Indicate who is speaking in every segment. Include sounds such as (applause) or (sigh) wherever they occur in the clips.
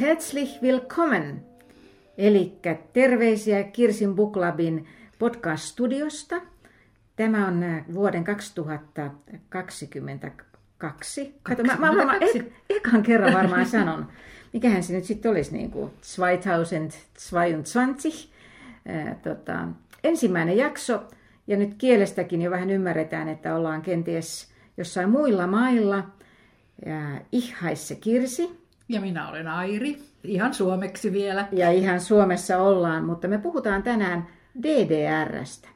Speaker 1: Herzlich willkommen! Eli terveisiä Kirsin Buklabin podcast-studiosta. Tämä on äh, vuoden 2022. Kato, mä, mä, mä ek, ekan kerran varmaan sanon. Mikähän se nyt sitten olisi niin kuin 2022. Äh, tota, ensimmäinen jakso. Ja nyt kielestäkin jo vähän ymmärretään, että ollaan kenties jossain muilla mailla. Ja ihhaisse Kirsi.
Speaker 2: Ja minä olen Airi, ihan suomeksi vielä.
Speaker 1: Ja ihan Suomessa ollaan, mutta me puhutaan tänään DDRstä,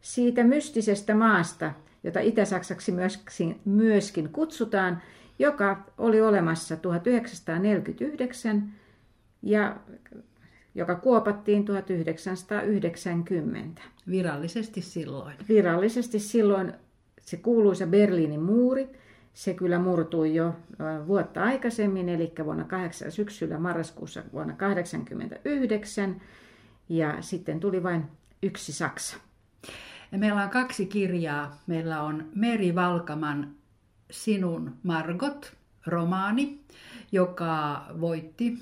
Speaker 1: siitä mystisestä maasta, jota Itä-Saksaksi myöskin, myöskin kutsutaan, joka oli olemassa 1949 ja joka kuopattiin 1990.
Speaker 2: Virallisesti silloin.
Speaker 1: Virallisesti silloin se kuuluisa Berliinin muuri, se kyllä murtui jo vuotta aikaisemmin, eli vuonna 8, syksyllä marraskuussa vuonna 1989, ja sitten tuli vain yksi Saksa.
Speaker 2: Ja meillä on kaksi kirjaa. Meillä on Meri Valkaman Sinun Margot, romaani, joka voitti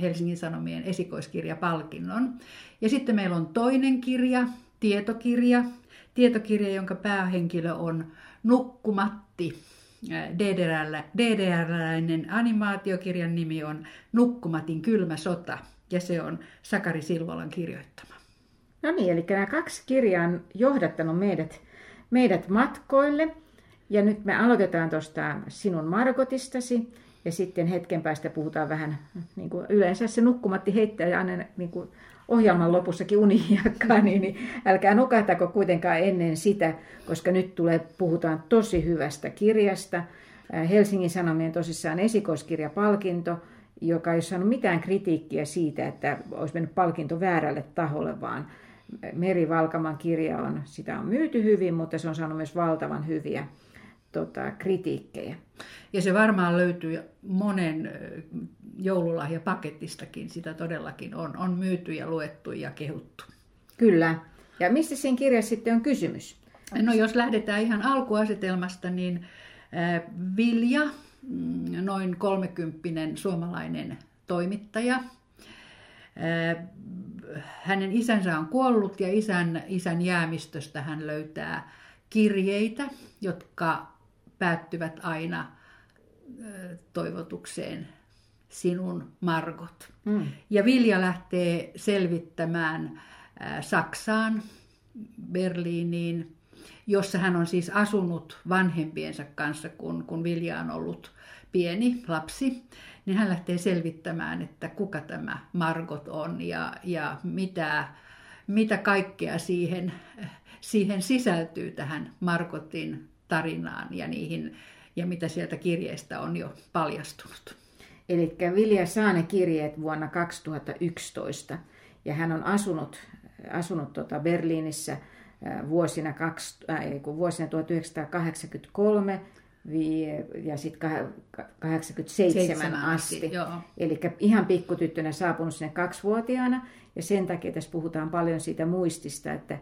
Speaker 2: Helsingin Sanomien esikoiskirjapalkinnon. Ja sitten meillä on toinen kirja, tietokirja, tietokirja, jonka päähenkilö on Nukkumatti DDR-läinen animaatiokirjan nimi on Nukkumatin kylmä sota ja se on Sakari Silvolan kirjoittama.
Speaker 1: No niin, eli nämä kaksi kirjaa on johdattanut meidät, meidät matkoille. Ja nyt me aloitetaan tuosta sinun Margotistasi ja sitten hetken päästä puhutaan vähän, niin kuin yleensä se nukkumatti heittää aina niin kuin ohjelman lopussakin unihiakkaa, niin, niin älkää nukahtako kuitenkaan ennen sitä, koska nyt tulee, puhutaan tosi hyvästä kirjasta. Äh, Helsingin Sanomien tosissaan esikoiskirjapalkinto, joka ei saanut mitään kritiikkiä siitä, että olisi mennyt palkinto väärälle taholle, vaan Meri Valkaman kirja on, sitä on myyty hyvin, mutta se on saanut myös valtavan hyviä tota, kritiikkejä.
Speaker 2: Ja se varmaan löytyy monen joululahjapakettistakin, sitä todellakin on, on myyty ja luettu ja kehuttu.
Speaker 1: Kyllä. Ja mistä siinä kirjassa sitten on kysymys?
Speaker 2: No jos lähdetään ihan alkuasetelmasta, niin Vilja, mm, noin kolmekymppinen suomalainen toimittaja, hänen isänsä on kuollut ja isän, isän jäämistöstä hän löytää kirjeitä, jotka päättyvät aina toivotukseen sinun Margot. Mm. Ja Vilja lähtee selvittämään Saksaan, Berliiniin, jossa hän on siis asunut vanhempiensa kanssa, kun, kun Vilja on ollut pieni lapsi, niin hän lähtee selvittämään, että kuka tämä Margot on ja, ja mitä, mitä kaikkea siihen, siihen sisältyy tähän Margotin tarinaan ja niihin ja mitä sieltä kirjeistä on jo paljastunut.
Speaker 1: Eli Vilja saa ne kirjeet vuonna 2011 ja hän on asunut, asunut tuota Berliinissä vuosina, kaksi, äh, vuosina 1983 ja sitten 87 asti. Eli ihan pikkutyttönä saapunut sinne kaksivuotiaana ja sen takia tässä puhutaan paljon siitä muistista, että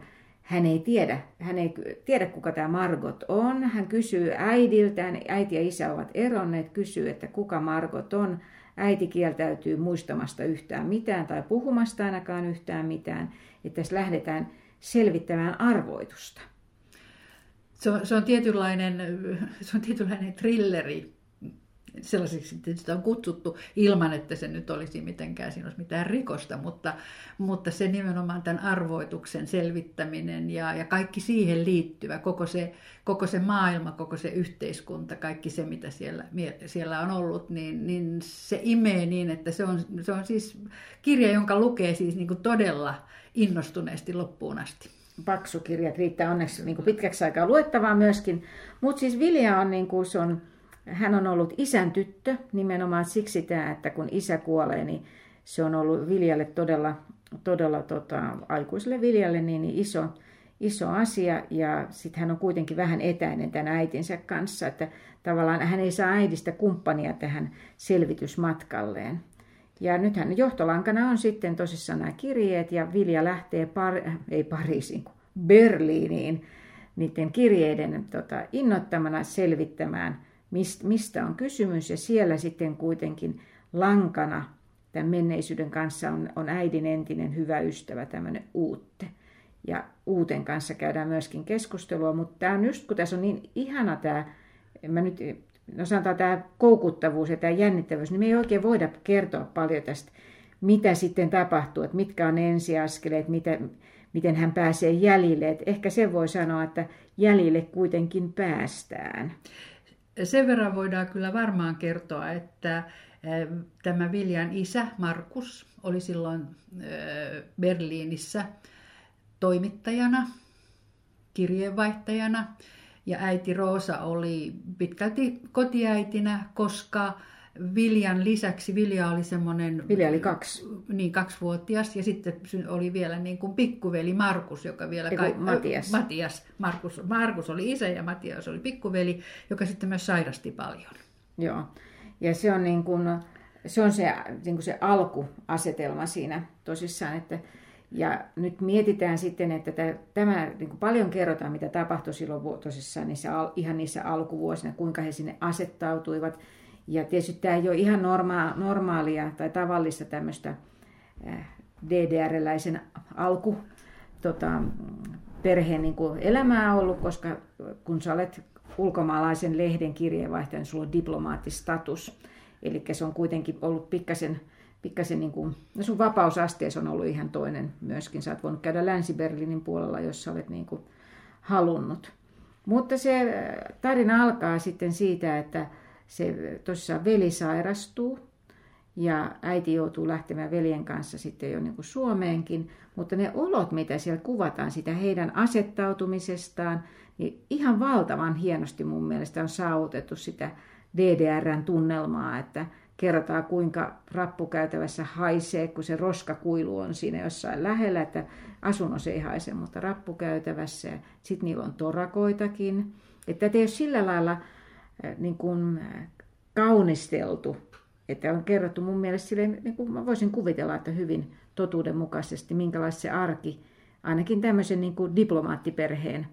Speaker 1: hän ei tiedä, hän ei tiedä kuka tämä Margot on. Hän kysyy äidiltään, äiti ja isä ovat eronneet, kysyy, että kuka Margot on. Äiti kieltäytyy muistamasta yhtään mitään tai puhumasta ainakaan yhtään mitään. Että tässä lähdetään selvittämään arvoitusta.
Speaker 2: Se on, se on, tietynlainen, se on tietynlainen trilleri sellaiseksi sitä on kutsuttu ilman, että se nyt olisi mitenkään, siinä olisi mitään rikosta, mutta, mutta se nimenomaan tämän arvoituksen selvittäminen ja, ja kaikki siihen liittyvä, koko se, koko se maailma, koko se yhteiskunta, kaikki se, mitä siellä, siellä on ollut, niin, niin se imee niin, että se on, se on siis kirja, jonka lukee siis niin kuin todella innostuneesti loppuun asti
Speaker 1: paksu kirja, riittää onneksi niin kuin pitkäksi aikaa luettavaa myöskin. Mutta siis Vilja on, niin kuin, se on hän on ollut isän tyttö nimenomaan siksi tämä, että kun isä kuolee, niin se on ollut Viljalle todella, todella tota, aikuiselle Viljalle niin iso, iso asia ja sitten hän on kuitenkin vähän etäinen tämän äitinsä kanssa, että tavallaan hän ei saa äidistä kumppania tähän selvitysmatkalleen. Ja nythän johtolankana on sitten tosissaan nämä kirjeet ja Vilja lähtee, par, ei Pariisiin, Berliiniin niiden kirjeiden tota, innottamana selvittämään – mistä on kysymys, ja siellä sitten kuitenkin lankana tämän menneisyyden kanssa on, on äidin entinen hyvä ystävä, tämmöinen Uutte. Ja Uuten kanssa käydään myöskin keskustelua, mutta tämä on just kun tässä on niin ihana tämä, mä nyt, no sanotaan tämä koukuttavuus ja tämä jännittävyys, niin me ei oikein voida kertoa paljon tästä, mitä sitten tapahtuu, että mitkä on ensiaskeleet, mitä, miten hän pääsee jäljille. Et ehkä se voi sanoa, että jäljille kuitenkin päästään.
Speaker 2: Sen verran voidaan kyllä varmaan kertoa, että tämä Viljan isä Markus oli silloin Berliinissä toimittajana, kirjeenvaihtajana. Ja äiti Roosa oli pitkälti kotiäitinä, koska Viljan lisäksi Vilja oli semmoinen...
Speaker 1: Vilja oli kaksi.
Speaker 2: Niin, kaksivuotias. Ja sitten oli vielä niin kuin pikkuveli Markus, joka vielä...
Speaker 1: Eiku, kai, Matias.
Speaker 2: Matias. Markus, Markus oli isä ja Matias oli pikkuveli, joka sitten myös sairasti paljon.
Speaker 1: Joo. Ja se on, niin kuin, se, on se, niin kuin se alkuasetelma siinä tosissaan, että ja nyt mietitään sitten, että tämä niin kuin paljon kerrotaan, mitä tapahtui silloin tosissaan niissä, ihan niissä alkuvuosina, kuinka he sinne asettautuivat. Ja tietysti tämä ei ole ihan norma- normaalia tai tavallista tämmöistä äh, DDR-läisen alku tota, perheen niin kuin elämää ollut, koska kun sä olet ulkomaalaisen lehden kirjeenvaihtaja, niin sulla on diplomaattistatus. Eli se on kuitenkin ollut pikkasen, pikkasen niin kuin, no sun vapausasteessa on ollut ihan toinen myöskin. Sä oot voinut käydä Länsi-Berliinin puolella, jos sä olet niin kuin halunnut. Mutta se äh, tarina alkaa sitten siitä, että se tosiaan veli sairastuu ja äiti joutuu lähtemään veljen kanssa sitten jo niin kuin Suomeenkin, mutta ne olot, mitä siellä kuvataan sitä heidän asettautumisestaan, niin ihan valtavan hienosti mun mielestä on saavutettu sitä DDRn tunnelmaa, että kerrotaan kuinka rappukäytävässä haisee, kun se roskakuilu on siinä jossain lähellä, että asunnossa ei haise, mutta rappukäytävässä. Sitten niillä on torakoitakin. Että ei ole sillä lailla niin kuin kaunisteltu, että on kerrottu mun mielestä silleen, niin kuin mä voisin kuvitella, että hyvin totuudenmukaisesti, minkälaista se arki, ainakin tämmöisen niin kuin diplomaattiperheen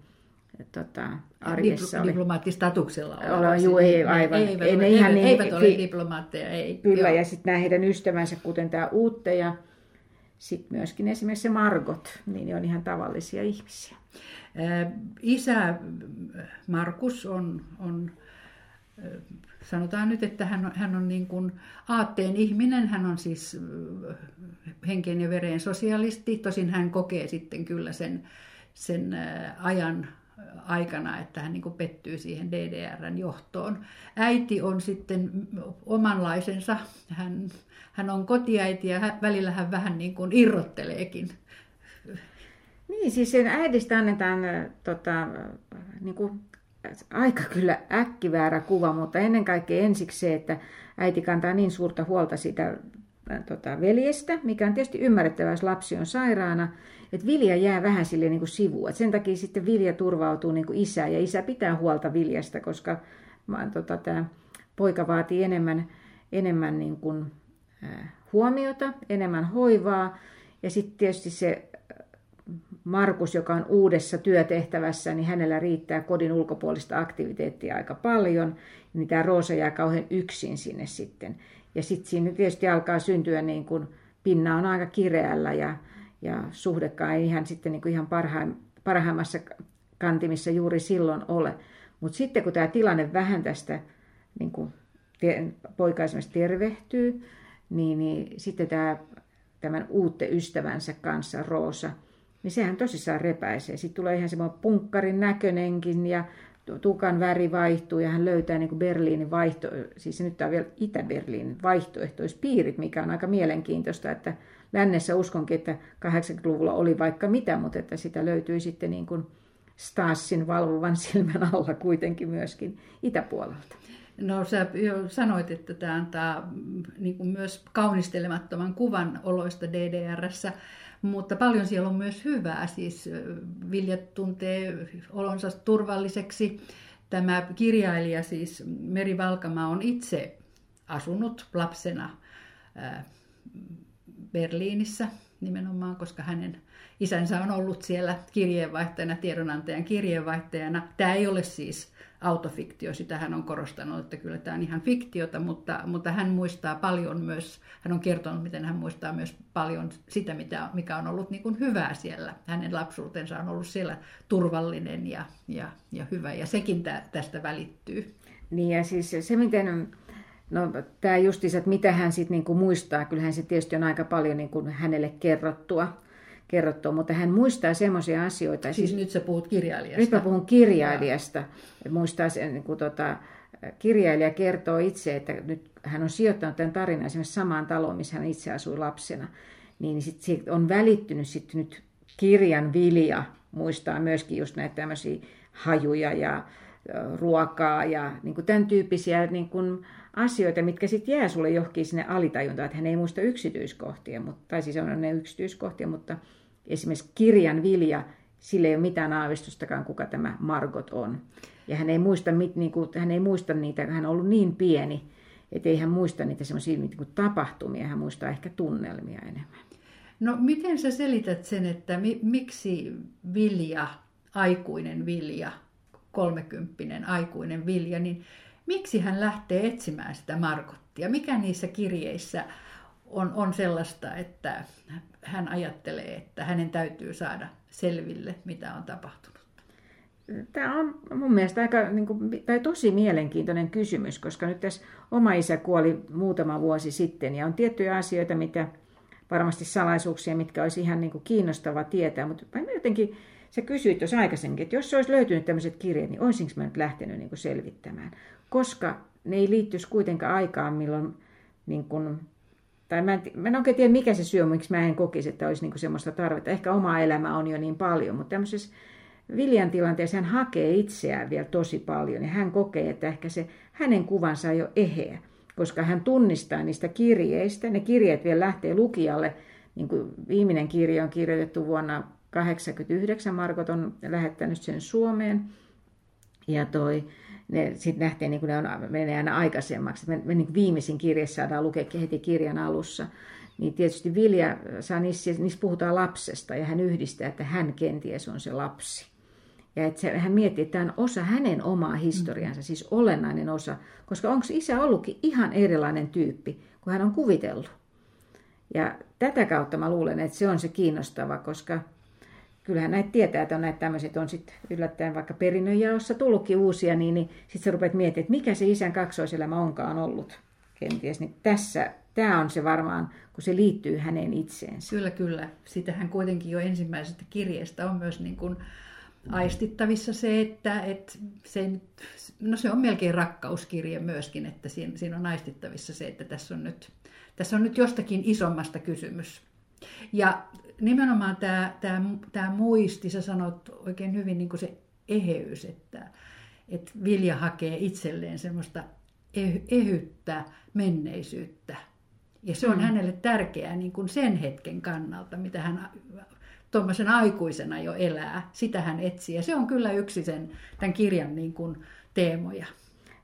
Speaker 1: tota, arjessa
Speaker 2: Dipl- oli. Diplomaattistatuksella
Speaker 1: olla. Juu, ei aivan.
Speaker 2: Eivät, ei, ole, ihan niin, eivät ole diplomaatteja, ei.
Speaker 1: Kyllä, Joo. ja sitten nämä heidän ystävänsä, kuten tämä Uutte ja sitten myöskin esimerkiksi se Margot, niin ne on ihan tavallisia ihmisiä.
Speaker 2: Isä Markus on, on sanotaan nyt, että hän on, hän on niin kuin aatteen ihminen, hän on siis henkeen ja vereen sosialisti, tosin hän kokee sitten kyllä sen, sen ajan aikana, että hän niin kuin pettyy siihen DDRn johtoon. Äiti on sitten omanlaisensa, hän, hän on kotiäiti ja välillä hän vähän niin kuin irrotteleekin.
Speaker 1: Niin, siis sen äidistä annetaan tota, niin kuin aika kyllä äkkiväärä kuva, mutta ennen kaikkea ensiksi se, että äiti kantaa niin suurta huolta sitä tota, veljestä, mikä on tietysti ymmärrettävää, jos lapsi on sairaana, että Vilja jää vähän sille niin. Et sen takia sitten Vilja turvautuu niin kuin isään ja isä pitää huolta Viljasta, koska tota, tämä poika vaatii enemmän, enemmän niin kuin, äh, huomiota, enemmän hoivaa. Ja sitten tietysti se Markus, joka on uudessa työtehtävässä, niin hänellä riittää kodin ulkopuolista aktiviteettia aika paljon, niin tämä Roosa jää kauhean yksin sinne sitten. Ja sitten siinä tietysti alkaa syntyä, niin kuin, pinna on aika kireällä ja, ja suhdekaan ei ihan, sitten niin kuin ihan parhaim, parhaimmassa kantimissa juuri silloin ole. Mutta sitten kun tämä tilanne vähän tästä niin kuin, te, poika esimerkiksi tervehtyy, niin, niin sitten tämä, tämän uutte ystävänsä kanssa Roosa – niin sehän tosissaan repäisee. Sitten tulee ihan semmoinen punkkarin näköinenkin ja tukan väri vaihtuu ja hän löytää niin kuin Berliinin vaihto, siis nyt on vielä Itä-Berliinin vaihtoehtoispiirit, mikä on aika mielenkiintoista, että lännessä uskonkin, että 80-luvulla oli vaikka mitä, mutta että sitä löytyy sitten niin kuin Stassin valvovan silmän alla kuitenkin myöskin itäpuolelta.
Speaker 2: No sä jo sanoit, että tämä antaa niin myös kaunistelemattoman kuvan oloista DDRssä. Mutta paljon siellä on myös hyvää, siis Viljat tuntee olonsa turvalliseksi. Tämä kirjailija, siis Meri Valkama, on itse asunut lapsena Berliinissä nimenomaan, koska hänen isänsä on ollut siellä kirjeenvaihtajana, tiedonantajan kirjeenvaihtajana. Tämä ei ole siis autofiktio, sitä hän on korostanut, että kyllä tämä on ihan fiktiota, mutta, mutta hän muistaa paljon myös, hän on kertonut, miten hän muistaa myös paljon sitä, mitä, mikä on ollut niin kuin hyvää siellä. Hänen lapsuutensa on ollut siellä turvallinen ja, ja, ja hyvä, ja sekin tästä välittyy.
Speaker 1: Niin ja siis se, miten No tämä justiinsa, että mitä hän sitten niinku muistaa, kyllähän se tietysti on aika paljon niinku hänelle kerrottua, kerrottua, mutta hän muistaa semmoisia asioita.
Speaker 2: Siis, siis nyt sä puhut kirjailijasta.
Speaker 1: Nyt mä puhun kirjailijasta. Ja. Muistaa sen, niin kuin tota, kirjailija kertoo itse, että nyt hän on sijoittanut tämän tarinan esimerkiksi samaan taloon, missä hän itse asui lapsena. Niin sit sit on välittynyt sitten nyt kirjan vilja, muistaa myöskin just näitä tämmöisiä hajuja ja ruokaa ja niin kuin tämän tyyppisiä niin kuin asioita, mitkä sitten jää sulle johonkin sinne alitajuntaan, että hän ei muista yksityiskohtia, mutta, tai siis on ne yksityiskohtia, mutta esimerkiksi kirjan vilja, sillä ei ole mitään aavistustakaan, kuka tämä Margot on. Ja hän ei muista, niin kuin, hän ei muista niitä, hän on ollut niin pieni, että ei hän muista niitä semmoisia niin kuin tapahtumia, hän muistaa ehkä tunnelmia enemmän.
Speaker 2: No miten sä selität sen, että mi- miksi Vilja, aikuinen Vilja, kolmekymppinen aikuinen Vilja, niin miksi hän lähtee etsimään sitä Markottia? Mikä niissä kirjeissä on, on sellaista, että hän ajattelee, että hänen täytyy saada selville, mitä on tapahtunut?
Speaker 1: Tämä on mun mielestä aika, niin kuin, tai tosi mielenkiintoinen kysymys, koska nyt tässä oma isä kuoli muutama vuosi sitten ja on tiettyjä asioita, mitä varmasti salaisuuksia, mitkä olisi ihan niin kuin kiinnostava tietää, mutta jotenkin Sä kysyit tuossa aikaisemmin, että jos olisi löytynyt tämmöiset kirjat, niin olisinko mä nyt lähtenyt niin kuin selvittämään? Koska ne ei liittyisi kuitenkaan aikaan, milloin, niin kuin, tai mä en, mä en oikein tiedä mikä se syö, miksi mä en kokisi, että olisi niin kuin semmoista tarvetta. Ehkä oma elämä on jo niin paljon, mutta tämmöisessä Viljan tilanteessa hän hakee itseään vielä tosi paljon ja hän kokee, että ehkä se hänen kuvansa on jo eheä, koska hän tunnistaa niistä kirjeistä. Ne kirjeet vielä lähtee lukijalle, niin kuin viimeinen kirja on kirjoitettu vuonna 89 Markot on lähettänyt sen Suomeen. Ja toi, ne sitten nähtiin, niin kuin ne on, menee aina aikaisemmaksi. Me, me niin viimeisin kirje saadaan lukea heti kirjan alussa. Niin tietysti Vilja saa niissä, niissä puhutaan lapsesta ja hän yhdistää, että hän kenties on se lapsi. Ja että se, hän miettii, että tämä on osa hänen omaa historiansa, siis olennainen osa. Koska onko isä ollutkin ihan erilainen tyyppi kuin hän on kuvitellut. Ja tätä kautta mä luulen, että se on se kiinnostava, koska kyllähän näitä tietää, että on näitä tämmöiset on sitten yllättäen vaikka perinnönjaossa tullutkin uusia, niin, niin sitten sä rupeat miettimään, että mikä se isän kaksoiselämä onkaan ollut kenties. Niin tässä, tämä on se varmaan, kun se liittyy hänen itseensä.
Speaker 2: Kyllä, kyllä. Sitähän kuitenkin jo ensimmäisestä kirjeestä on myös niin kuin aistittavissa se, että, että se, no se on melkein rakkauskirje myöskin, että siinä, siinä on aistittavissa se, että tässä on nyt, tässä on nyt jostakin isommasta kysymys. Ja nimenomaan tämä, tämä, tämä muisti, sä sanot oikein hyvin niin kuin se eheys, että, että Vilja hakee itselleen semmoista ehyttä menneisyyttä. Ja se on mm. hänelle tärkeää niin kuin sen hetken kannalta, mitä hän tuommoisen aikuisena jo elää. Sitä hän etsii. Ja se on kyllä yksi sen, tämän kirjan niin kuin teemoja.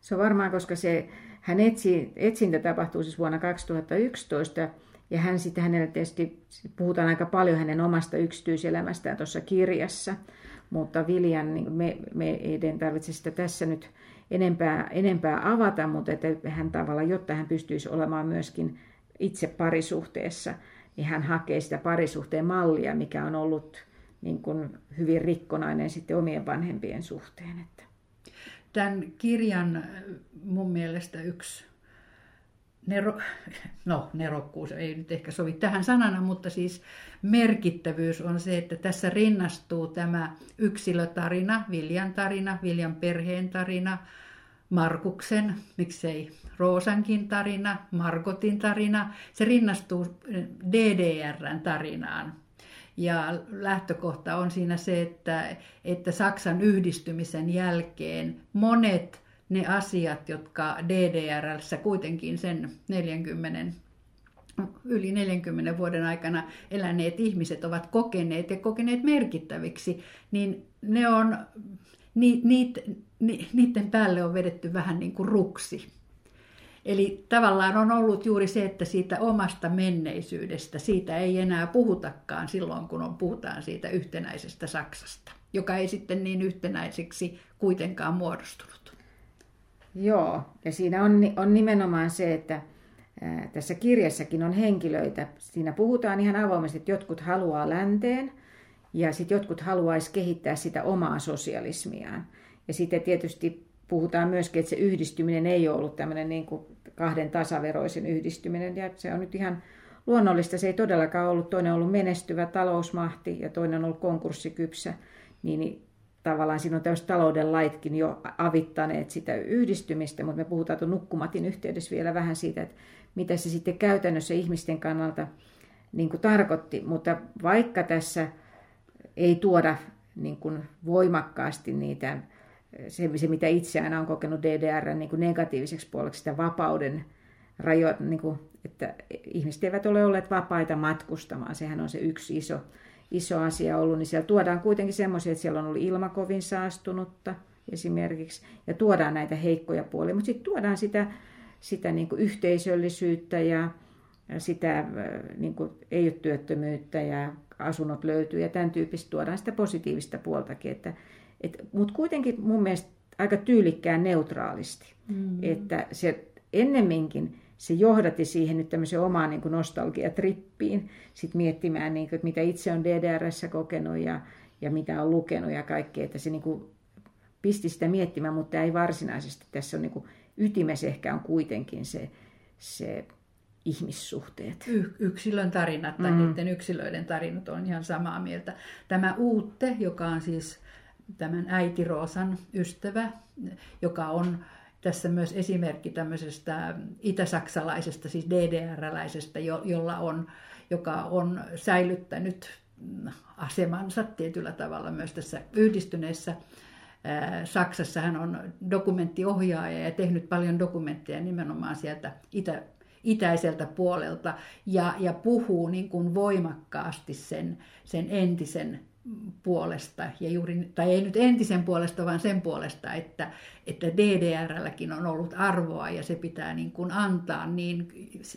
Speaker 1: Se on varmaan, koska se, hän etsi, etsintä tapahtuu siis vuonna 2011 ja hän sitten hänelle tietysti, puhutaan aika paljon hänen omasta yksityiselämästään tuossa kirjassa, mutta Viljan, niin me, me ei tarvitse sitä tässä nyt enempää, enempää avata, mutta että hän tavallaan, jotta hän pystyisi olemaan myöskin itse parisuhteessa, niin hän hakee sitä parisuhteen mallia, mikä on ollut niin kuin hyvin rikkonainen sitten omien vanhempien suhteen. Että.
Speaker 2: Tämän kirjan mun mielestä yksi nero, (laughs) no nerokkuus ei nyt ehkä sovi tähän sanana, mutta siis merkittävyys on se, että tässä rinnastuu tämä yksilötarina, Viljan tarina, Viljan perheen tarina, Markuksen, miksei Roosankin tarina, Margotin tarina. Se rinnastuu DDRn tarinaan. Ja lähtökohta on siinä se, että, että Saksan yhdistymisen jälkeen monet ne asiat, jotka DDRssä kuitenkin sen 40 yli 40 vuoden aikana eläneet ihmiset ovat kokeneet ja kokeneet merkittäviksi, niin ne on, ni, niit, ni, niiden päälle on vedetty vähän niin kuin ruksi. Eli tavallaan on ollut juuri se, että siitä omasta menneisyydestä, siitä ei enää puhutakaan silloin, kun on, puhutaan siitä yhtenäisestä Saksasta, joka ei sitten niin yhtenäiseksi kuitenkaan muodostunut.
Speaker 1: Joo, ja siinä on, on nimenomaan se, että tässä kirjassakin on henkilöitä. Siinä puhutaan ihan avoimesti, että jotkut haluaa länteen ja sitten jotkut haluaisi kehittää sitä omaa sosialismiaan. Ja sitten tietysti puhutaan myöskin, että se yhdistyminen ei ole ollut tämmöinen niin kuin kahden tasaveroisen yhdistyminen. Ja se on nyt ihan luonnollista. Se ei todellakaan ollut. Toinen on ollut menestyvä talousmahti ja toinen on ollut konkurssikypsä. Niin, niin tavallaan siinä on tämmöiset talouden laitkin jo avittaneet sitä yhdistymistä, mutta me puhutaan tuon nukkumatin yhteydessä vielä vähän siitä, että mitä se sitten käytännössä ihmisten kannalta niin kuin tarkoitti. Mutta vaikka tässä ei tuoda niin kuin voimakkaasti niitä, se, se mitä itse aina on kokenut DDR niin kuin negatiiviseksi puoleksi, sitä vapauden rajoit, niin että ihmiset eivät ole olleet vapaita matkustamaan, sehän on se yksi iso, iso asia ollut, niin siellä tuodaan kuitenkin semmoisia, että siellä on ollut ilma kovin saastunutta esimerkiksi, ja tuodaan näitä heikkoja puolia, mutta sitten tuodaan sitä, sitä niin kuin yhteisöllisyyttä ja sitä niin kuin, ei ole työttömyyttä ja asunnot löytyy ja tämän tyyppistä tuodaan sitä positiivista puoltakin. Että, et, mutta kuitenkin mun mielestä aika tyylikkään neutraalisti. Mm. Että se ennemminkin se johdatti siihen nyt tämmöiseen omaan niin kuin nostalgiatrippiin, sitten miettimään, niin kuin, että mitä itse on DDRssä kokenut ja, ja mitä on lukenut ja kaikkea, että se niin kuin pisti sitä miettimään, mutta ei varsinaisesti. Tässä on niin kuin, ytimessä ehkä on kuitenkin se, se ihmissuhteet.
Speaker 2: Y- yksilön tarinat tai mm. niiden yksilöiden tarinat on ihan samaa mieltä. Tämä Uutte, joka on siis tämän äiti Roosan ystävä, joka on tässä myös esimerkki tämmöisestä itä-saksalaisesta, siis DDR-läisestä, jo, jolla on, joka on säilyttänyt asemansa tietyllä tavalla myös tässä yhdistyneessä Saksassa. Hän on dokumenttiohjaaja ja tehnyt paljon dokumentteja nimenomaan sieltä itä, itäiseltä puolelta ja, ja puhuu niin kuin voimakkaasti sen, sen entisen puolesta, ja juuri, tai ei nyt entisen puolesta, vaan sen puolesta, että, että DDRlläkin on ollut arvoa ja se pitää niin kuin antaa, niin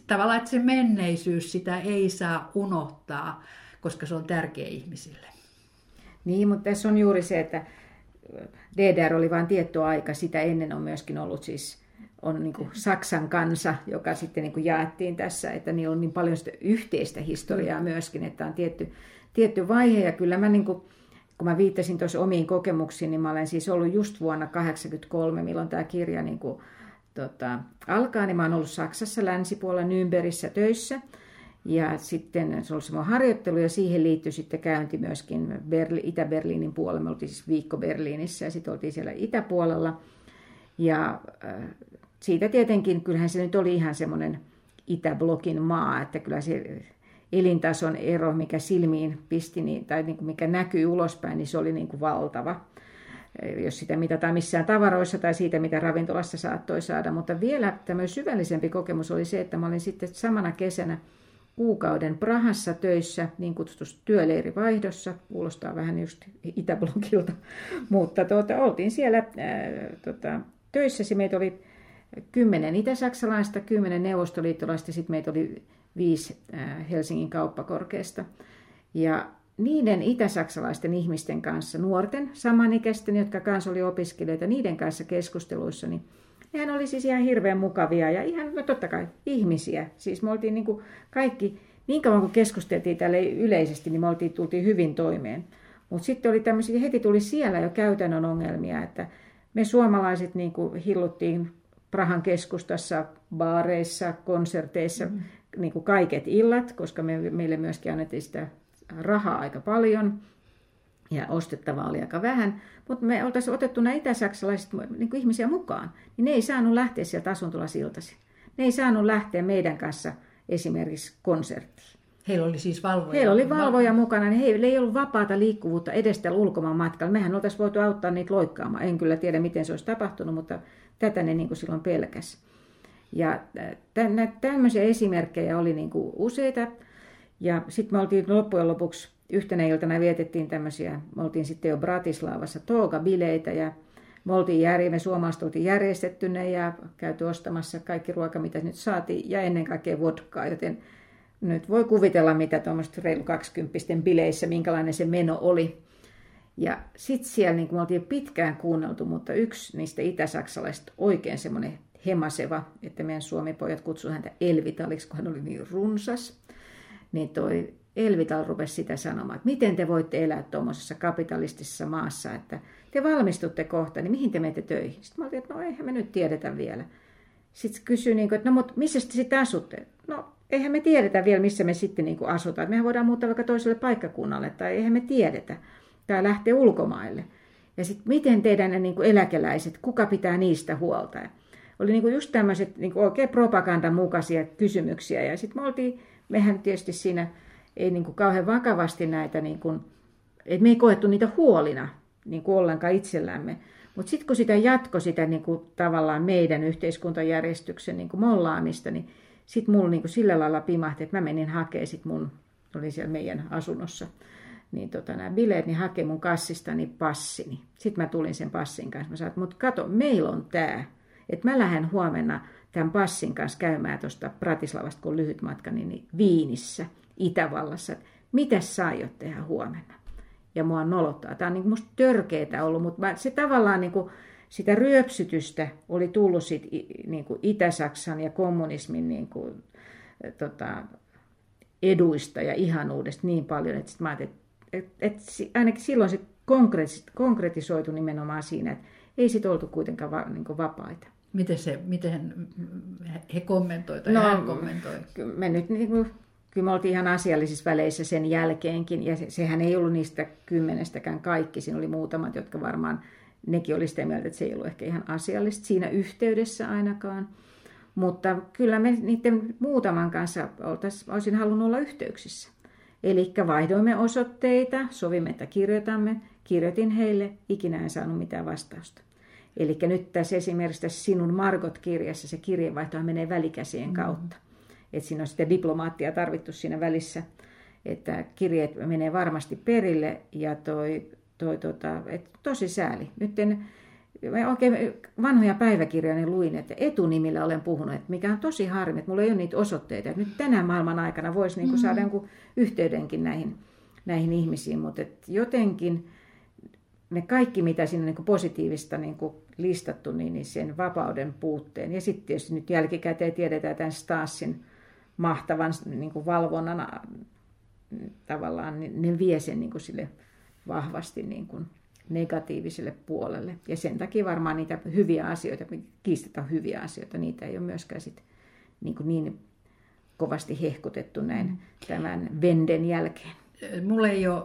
Speaker 2: tavallaan, että se menneisyys, sitä ei saa unohtaa, koska se on tärkeä ihmisille.
Speaker 1: Niin, mutta tässä on juuri se, että DDR oli vain tietty aika, sitä ennen on myöskin ollut siis on niin kuin Saksan kansa, joka sitten niin kuin jaettiin tässä, että niillä on niin paljon sitä yhteistä historiaa mm. myöskin, että on tietty, tietty vaihe. Ja kyllä mä, niin kuin, kun mä viittasin tuossa omiin kokemuksiin, niin mä olen siis ollut just vuonna 1983, milloin tämä kirja niin kuin, tota, alkaa, niin mä olen ollut Saksassa länsipuolella Nürnbergissä töissä. Ja sitten se oli semmoinen harjoittelu ja siihen liittyi sitten käynti myöskin Berli, Itä-Berliinin puolella. Me oltiin siis viikko Berliinissä ja sitten oltiin siellä itäpuolella. Ja äh, siitä tietenkin, kyllähän se nyt oli ihan semmoinen Itäblokin maa, että kyllä se elintason ero, mikä silmiin pisti, niin, tai niin kuin mikä näkyy ulospäin, niin se oli niin kuin valtava. Jos sitä mitataan missään tavaroissa tai siitä, mitä ravintolassa saattoi saada. Mutta vielä tämmöinen syvällisempi kokemus oli se, että mä olin sitten samana kesänä kuukauden Prahassa töissä, niin kutsutussa työleirivaihdossa, kuulostaa vähän just Itäblogilta, (laughs) mutta tuota, oltiin siellä ää, tota, töissä, meitä oli kymmenen itä-saksalaista, kymmenen neuvostoliittolaista, sitten meitä oli viisi Helsingin kauppakorkeasta. Ja niiden itä-saksalaisten ihmisten kanssa, nuorten, samanikäisten, jotka kanssa oli opiskelijoita, niiden kanssa keskusteluissa, niin nehän oli siis ihan hirveän mukavia ja ihan, no totta kai, ihmisiä. Siis me oltiin niin kuin kaikki, niin kauan kuin keskusteltiin tälle yleisesti, niin me oltiin, tultiin hyvin toimeen. Mutta sitten oli tämmöisiä, heti tuli siellä jo käytännön ongelmia, että me suomalaiset niin kuin hilluttiin Prahan keskustassa, baareissa, konserteissa, mm. Niin kuin kaiket illat, koska me, meille myöskin annettiin sitä rahaa aika paljon ja ostettavaa oli aika vähän, mutta me oltaisiin otettu nämä itä-saksalaiset niin kuin ihmisiä mukaan, niin ne ei saanut lähteä sieltä asuntolasiltasi. Ne ei saanut lähteä meidän kanssa esimerkiksi konserttiin.
Speaker 2: Heillä oli siis valvoja.
Speaker 1: Heillä oli valvoja mukana, niin heillä ei ollut vapaata liikkuvuutta edestä ulkomaan matkalla. Mehän oltaisiin voitu auttaa niitä loikkaamaan. En kyllä tiedä, miten se olisi tapahtunut, mutta tätä ne niin kuin silloin pelkäs. Ja tämmöisiä esimerkkejä oli niin kuin useita. Ja sitten me oltiin loppujen lopuksi yhtenä iltana vietettiin tämmöisiä, me oltiin sitten jo Bratislavassa tooga-bileitä ja me oltiin järje, me suomalaiset oltiin järjestetty ne ja käyty ostamassa kaikki ruoka, mitä nyt saatiin, ja ennen kaikkea vodkaa, joten nyt voi kuvitella, mitä tuommoista reilu 20 bileissä, minkälainen se meno oli. Ja sitten siellä niin me oltiin pitkään kuunneltu, mutta yksi niistä itäsaksalaisista oikein semmoinen hemaseva, että meidän suomipojat kutsuivat häntä Elvitaliksi, kun hän oli niin runsas, niin toi Elvital rupesi sitä sanomaan, että miten te voitte elää tuommoisessa kapitalistisessa maassa, että te valmistutte kohta, niin mihin te menette töihin? Sitten mä olin, että no eihän me nyt tiedetä vielä. Sitten kysyi, niin kuin, että no mutta missä te sitten asutte? No eihän me tiedetä vielä, missä me sitten niin asutaan. Mehän voidaan muuttaa vaikka toiselle paikkakunnalle, tai eihän me tiedetä. Tai lähteä ulkomaille. Ja sitten miten teidän ne niin eläkeläiset, kuka pitää niistä huolta? Oli niin kuin just tämmöiset niin kuin oikein propagandan mukaisia kysymyksiä. Ja sitten me oltiin, mehän tietysti siinä ei niin kuin kauhean vakavasti näitä, niin kuin, että me ei koettu niitä huolina niin kuin ollenkaan itsellämme. Mutta sitten kun sitä jatko sitä niin kuin, tavallaan meidän yhteiskuntajärjestyksen niin kuin mollaamista, niin sitten mulla niin kuin, sillä lailla pimahti, että mä menin hakemaan sit mun, oli siellä meidän asunnossa, niin tota, nämä bileet, niin hakee mun kassistani passini. Sitten mä tulin sen passin kanssa. Mä sanoin, mutta kato, meillä on tämä. Että mä lähden huomenna tämän passin kanssa käymään tuosta Pratislavasta, kun on lyhyt matka, niin, niin Viinissä, Itävallassa. Mitä sä aiot tehdä huomenna? Ja mua nolottaa. Tämä on niin musta törkeetä ollut, mutta mä, se tavallaan niin kuin, sitä ryöpsytystä oli tullut sit, niin kuin Itä-Saksan ja kommunismin niin kuin, tota, eduista ja ihanuudesta niin paljon, että sit mä ajattelin, että, että, että ainakin silloin se konkretisoitu nimenomaan siinä, että ei sit oltu kuitenkaan va, niin vapaita.
Speaker 2: Miten, se, miten he kommentoivat tai no, hän kommentoi?
Speaker 1: Me nyt niin kuin, kyllä me oltiin ihan asiallisissa väleissä sen jälkeenkin, ja se, sehän ei ollut niistä kymmenestäkään kaikki. Siinä oli muutamat, jotka varmaan, nekin oli sitä mieltä, että se ei ollut ehkä ihan asiallista siinä yhteydessä ainakaan. Mutta kyllä me niiden muutaman kanssa olisin halunnut olla yhteyksissä. Eli vaihdoimme osoitteita, sovimme, että kirjoitamme. Kirjoitin heille, ikinä en saanut mitään vastausta. Eli nyt tässä esimerkiksi tässä sinun Margot-kirjassa se kirjeenvaihto menee välikäsien mm. kautta. Että siinä on sitten diplomaattia tarvittu siinä välissä, että kirjeet menee varmasti perille ja toi, toi tota, et tosi sääli. Nyt en, mä oikein vanhoja päiväkirjoja niin luin, että etunimillä olen puhunut, että mikä on tosi harmi, että mulla ei ole niitä osoitteita. Että nyt tänä maailman aikana voisi niin kuin saada mm-hmm. jonkun yhteydenkin näihin, näihin ihmisiin, mutta jotenkin ne kaikki, mitä siinä niin kuin positiivista niin kuin listattu, niin, niin sen vapauden puutteen. Ja sitten tietysti nyt jälkikäteen tiedetään tämän Stasin mahtavan niin kuin valvonnan tavallaan, niin ne vie sen niin kuin sille vahvasti niin kuin negatiiviselle puolelle. Ja sen takia varmaan niitä hyviä asioita, kiistetä hyviä asioita, niitä ei ole myöskään sit niin, kuin niin kovasti hehkutettu näin mm. tämän Venden jälkeen.
Speaker 2: Mulla ei, ole,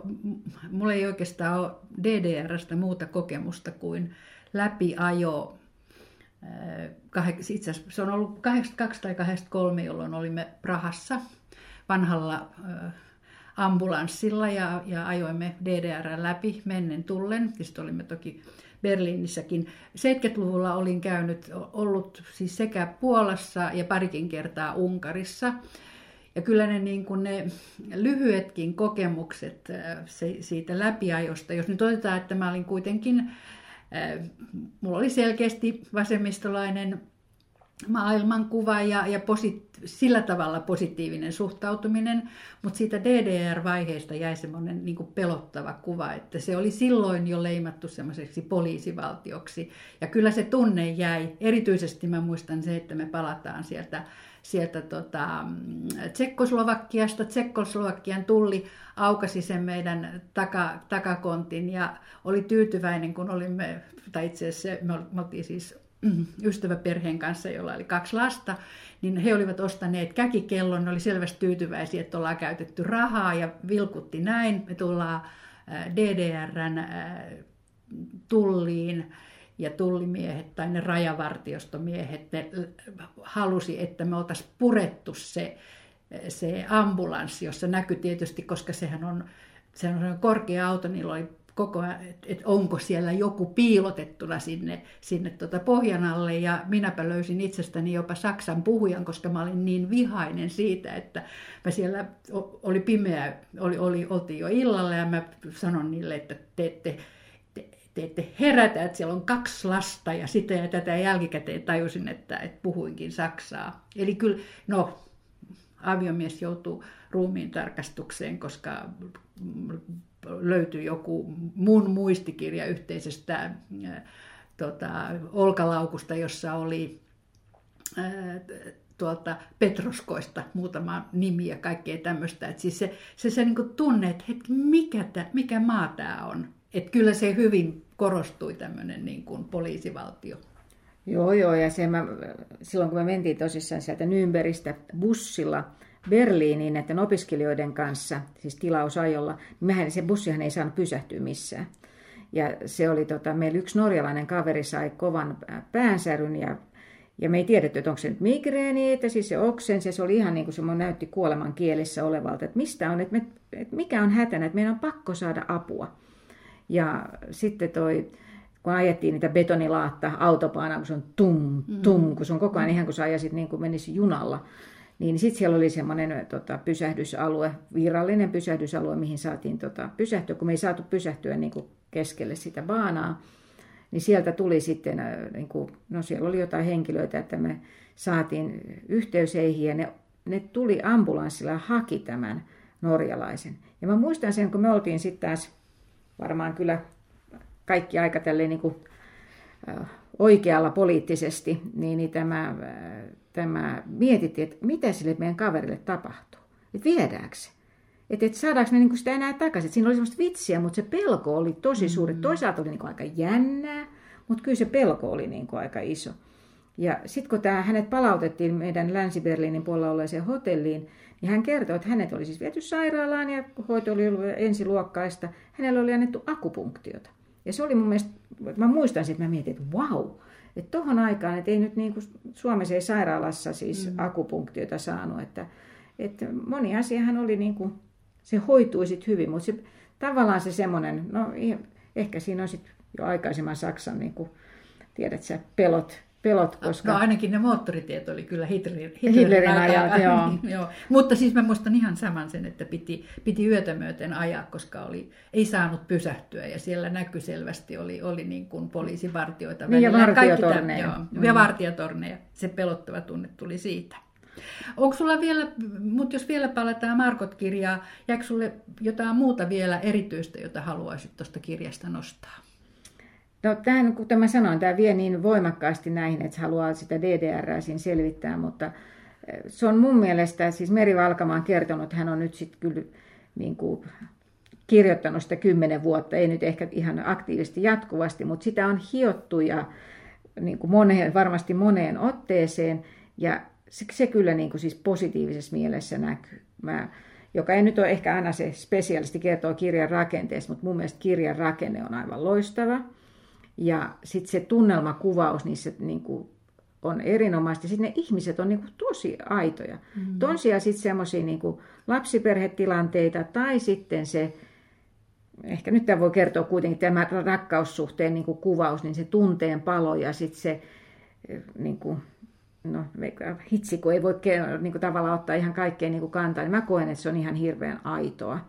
Speaker 2: mulla ei oikeastaan ole DDRstä muuta kokemusta kuin läpiajo. Itse asiassa se on ollut 82 tai 83, jolloin olimme Prahassa vanhalla ambulanssilla ja, ja ajoimme DDR läpi mennen tullen. Sitten olimme toki Berliinissäkin. 70-luvulla olin käynyt, ollut siis sekä Puolassa ja parikin kertaa Unkarissa. Ja kyllä ne, niin kuin ne lyhyetkin kokemukset se, siitä läpiajosta, jos nyt otetaan, että mä olin kuitenkin, mulla oli selkeästi vasemmistolainen maailmankuva ja, ja posit, sillä tavalla positiivinen suhtautuminen, mutta siitä DDR-vaiheesta jäi semmoinen niin pelottava kuva, että se oli silloin jo leimattu semmoiseksi poliisivaltioksi. Ja kyllä se tunne jäi, erityisesti mä muistan se, että me palataan sieltä sieltä tota, Tsekkoslovakiasta. Tsekkoslovakian tulli aukasi sen meidän taka, takakontin ja oli tyytyväinen, kun olimme, tai itse asiassa me, me oltiin siis ystäväperheen kanssa, jolla oli kaksi lasta, niin he olivat ostaneet käkikellon, ne oli selvästi tyytyväisiä, että ollaan käytetty rahaa ja vilkutti näin. Me tullaan DDRn tulliin ja tullimiehet tai ne rajavartiostomiehet, ne halusi, että me oltaisiin purettu se, se ambulanssi, jossa näkyi tietysti, koska sehän on, se on korkea auto, niillä oli koko ajan, että onko siellä joku piilotettuna sinne, sinne tuota pohjan alle. Ja minäpä löysin itsestäni jopa Saksan puhujan, koska mä olin niin vihainen siitä, että mä siellä oli pimeä, oli, oli, oltiin jo illalla ja mä sanon niille, että te ette, te, te te ette herätä, että siellä on kaksi lasta ja sitä ja tätä jälkikäteen tajusin, että, että puhuinkin saksaa. Eli kyllä, no, aviomies joutuu ruumiin tarkastukseen, koska löytyi joku mun muistikirja yhteisestä äh, tota, olkalaukusta, jossa oli äh, tuolta Petroskoista muutama nimi ja kaikkea tämmöistä. Et siis se, se, se niin tunne, että mikä, mikä maa tämä on. Et kyllä se hyvin korostui tämmöinen niin kuin poliisivaltio.
Speaker 1: Joo, joo, ja se mä, silloin kun me mentiin tosissaan sieltä Nürnbergistä bussilla Berliiniin näiden opiskelijoiden kanssa, siis tilausajolla, niin mehän, se bussihan ei saanut pysähtyä missään. Ja se oli, tota, meillä yksi norjalainen kaveri sai kovan päänsäryn ja ja me ei tiedetty, että onko se nyt migreeni, että siis se oksen, se oli ihan niin kuin se näytti kuoleman kielessä olevalta, että mistä on, että, me, että mikä on hätänä, että meidän on pakko saada apua. Ja sitten toi, kun ajettiin niitä betonilaatta autopaana, kun se on tum, tum, mm. kun se on koko ajan ihan kuin sä ajasit niin kuin menisi junalla, niin sitten siellä oli semmoinen tota, pysähdysalue, virallinen pysähdysalue, mihin saatiin tota, pysähtyä, kun me ei saatu pysähtyä niin kuin keskelle sitä baanaa niin sieltä tuli sitten, niin kuin, no siellä oli jotain henkilöitä, että me saatiin yhteys heihin ja ne, ne tuli ambulanssilla ja haki tämän norjalaisen. Ja mä muistan sen, kun me oltiin sitten taas varmaan kyllä kaikki aika tälleen niin kuin, oikealla poliittisesti, niin, niin tämä, tämä mietittiin, että mitä sille meidän kaverille tapahtuu. Että viedäänkö se? Että et saadaanko me niinku sitä enää takaisin. Et siinä oli semmoista vitsiä, mutta se pelko oli tosi suuri. Mm. Toisaalta oli niinku aika jännää, mutta kyllä se pelko oli niinku aika iso. Ja sitten kun tää, hänet palautettiin meidän Länsi-Berliinin puolella olleeseen hotelliin, niin hän kertoi, että hänet oli siis viety sairaalaan ja hoito oli ollut ensiluokkaista. Hänelle oli annettu akupunktiota. Ja se oli mun mielestä, mä muistan sitten, mä mietin, että wow, että tohon aikaan, että ei nyt niin kuin Suomessa ei sairaalassa siis mm. akupunktiota saanut, että, että moni asiahan oli niin kuin se hoitui sitten hyvin, mutta se, tavallaan se semmoinen, no ehkä siinä on sitten jo aikaisemman Saksan, niin kuin, tiedät sä, pelot, pelot koska...
Speaker 2: No ainakin ne moottoritiet oli kyllä Hitlerin,
Speaker 1: Hitlerin, Hitlerin ajat, (laughs) joo.
Speaker 2: joo. Mutta siis mä muistan ihan saman sen, että piti, piti yötä myöten ajaa, koska oli, ei saanut pysähtyä ja siellä näkyi selvästi, oli, oli niin kuin poliisivartioita
Speaker 1: niin, ja vartiotorneja. Tämän,
Speaker 2: joo, mm. ja vartiotorneja. Se pelottava tunne tuli siitä. Onko sulla vielä, mutta jos vielä palataan Markot-kirjaa, jääkö sulle jotain muuta vielä erityistä, jota haluaisit tuosta kirjasta nostaa?
Speaker 1: No tähän, kuten mä sanoin, tämä vie niin voimakkaasti näihin, että haluaa sitä DDR siinä selvittää, mutta eh, se on mun mielestä, siis Meri Valkama on kertonut, että hän on nyt sitten kyllä niin kuin kirjoittanut sitä kymmenen vuotta, ei nyt ehkä ihan aktiivisesti jatkuvasti, mutta sitä on hiottu ja niin kuin moneen, varmasti moneen otteeseen. Ja se, se kyllä niin kuin siis positiivisessa mielessä näkyy. Mä, joka ei nyt ole ehkä aina se spesiaalisti kertoo kirjan rakenteesta, mutta mun mielestä kirjan rakenne on aivan loistava. Ja sitten se tunnelmakuvaus niissä niin kuin on erinomaista. Sitten ne ihmiset on niin kuin tosi aitoja. Mm-hmm. Tonsia sitten semmoisia niin lapsiperhetilanteita tai sitten se, ehkä nyt tämä voi kertoa kuitenkin tämä rakkaussuhteen niin kuin kuvaus, niin se tunteen palo ja sitten se niin kuin, no hitsi, kun ei voi niin kuin, tavallaan ottaa ihan kaikkeen niin kuin kantaa, niin mä koen, että se on ihan hirveän aitoa.